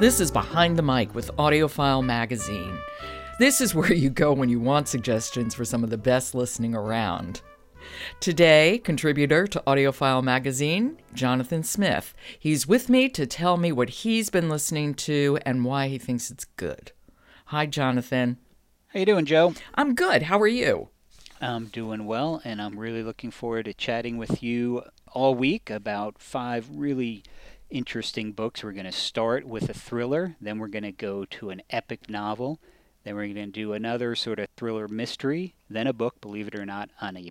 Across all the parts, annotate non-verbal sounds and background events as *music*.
This is Behind the Mic with AudioFile Magazine. This is where you go when you want suggestions for some of the best listening around. Today, contributor to AudioFile Magazine, Jonathan Smith. He's with me to tell me what he's been listening to and why he thinks it's good. Hi, Jonathan. How you doing, Joe? I'm good. How are you? I'm doing well, and I'm really looking forward to chatting with you all week about five really interesting books. We're going to start with a thriller, then we're going to go to an epic novel, then we're going to do another sort of thriller mystery, then a book, believe it or not, on a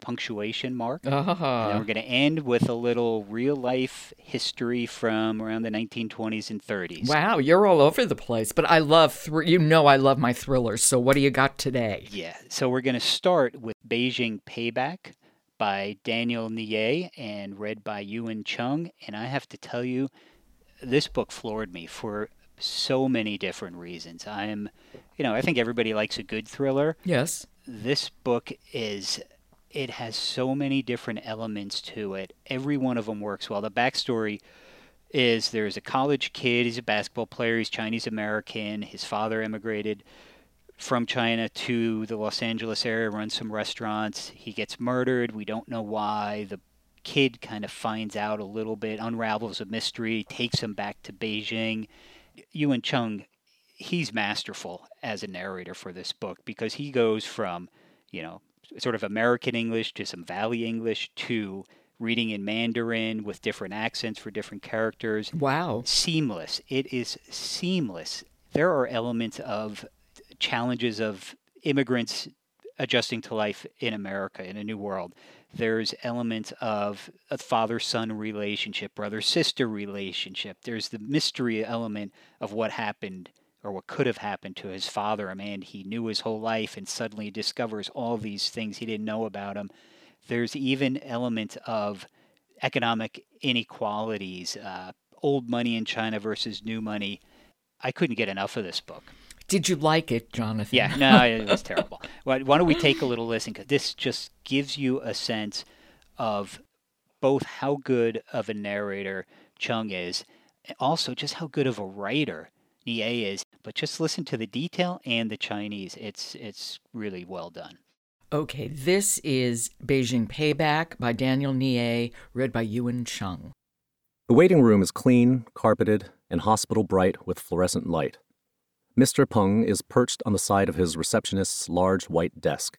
punctuation mark. Uh-huh. And then we're going to end with a little real life history from around the 1920s and 30s. Wow, you're all over the place, but I love thr- you know I love my thrillers. So what do you got today? Yeah, so we're going to start with Beijing Payback by Daniel Nieh and read by Yuan Chung. And I have to tell you, this book floored me for so many different reasons. I am, you know, I think everybody likes a good thriller. Yes. This book is, it has so many different elements to it. Every one of them works well. The backstory is there's a college kid, he's a basketball player, he's Chinese American, his father immigrated from China to the Los Angeles area, runs some restaurants. He gets murdered. We don't know why. The kid kind of finds out a little bit, unravels a mystery, takes him back to Beijing. Yuan Chung, he's masterful as a narrator for this book because he goes from, you know, sort of American English to some Valley English to reading in Mandarin with different accents for different characters. Wow. Seamless. It is seamless. There are elements of challenges of immigrants adjusting to life in America in a new world. There's elements of a father son relationship, brother sister relationship. There's the mystery element of what happened or what could have happened to his father, a man he knew his whole life and suddenly discovers all these things he didn't know about him. There's even elements of economic inequalities, uh, old money in China versus new money. I couldn't get enough of this book. Did you like it, Jonathan? Yeah, no, *laughs* it was terrible. Why, why don't we take a little listen? Because this just gives you a sense of both how good of a narrator Chung is, and also just how good of a writer Nieh is. But just listen to the detail and the Chinese. It's it's really well done. Okay, this is Beijing Payback by Daniel Nieh, read by Yuan Chung. The waiting room is clean, carpeted, and hospital bright with fluorescent light. Mr. Peng is perched on the side of his receptionist's large white desk.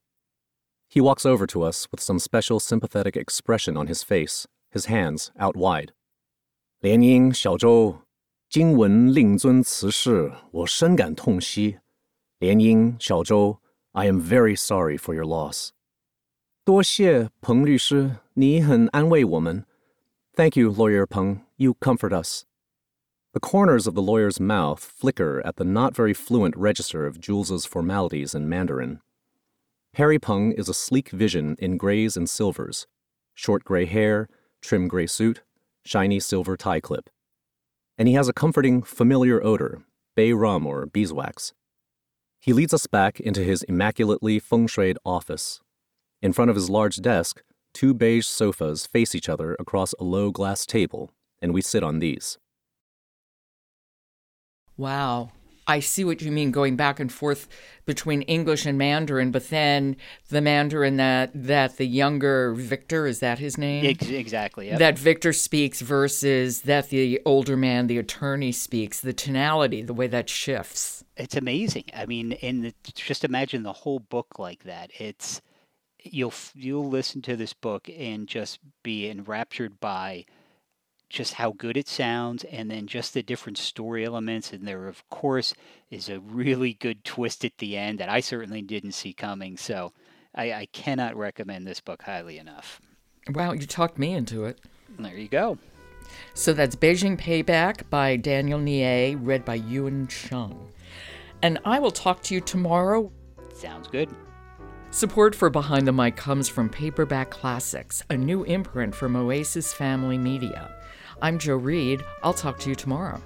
He walks over to us with some special sympathetic expression on his face, his hands out wide. 连英、小周，今闻令尊辞世，我深感痛惜。连英、小周，I am very sorry for your loss. 多谢彭律师，你很安慰我们。Thank you, Lawyer Peng. You comfort us. The corners of the lawyer's mouth flicker at the not very fluent register of Jules's formalities in Mandarin. Harry Peng is a sleek vision in grays and silvers short gray hair, trim gray suit, shiny silver tie clip. And he has a comforting, familiar odor bay rum or beeswax. He leads us back into his immaculately feng shuied office. In front of his large desk, two beige sofas face each other across a low glass table, and we sit on these. Wow. I see what you mean going back and forth between English and Mandarin, but then the Mandarin that that the younger Victor is that his name? Ex- exactly. Yep. That Victor speaks versus that the older man, the attorney speaks, the tonality, the way that shifts. it's amazing. I mean, and just imagine the whole book like that. It's you'll you'll listen to this book and just be enraptured by just how good it sounds and then just the different story elements and there of course is a really good twist at the end that I certainly didn't see coming. So I, I cannot recommend this book highly enough. Wow, you talked me into it. There you go. So that's Beijing Payback by Daniel Nieh, read by Yuan Chung. And I will talk to you tomorrow. Sounds good. Support for Behind the Mic comes from Paperback Classics, a new imprint from Oasis Family Media. I'm Joe Reed. I'll talk to you tomorrow.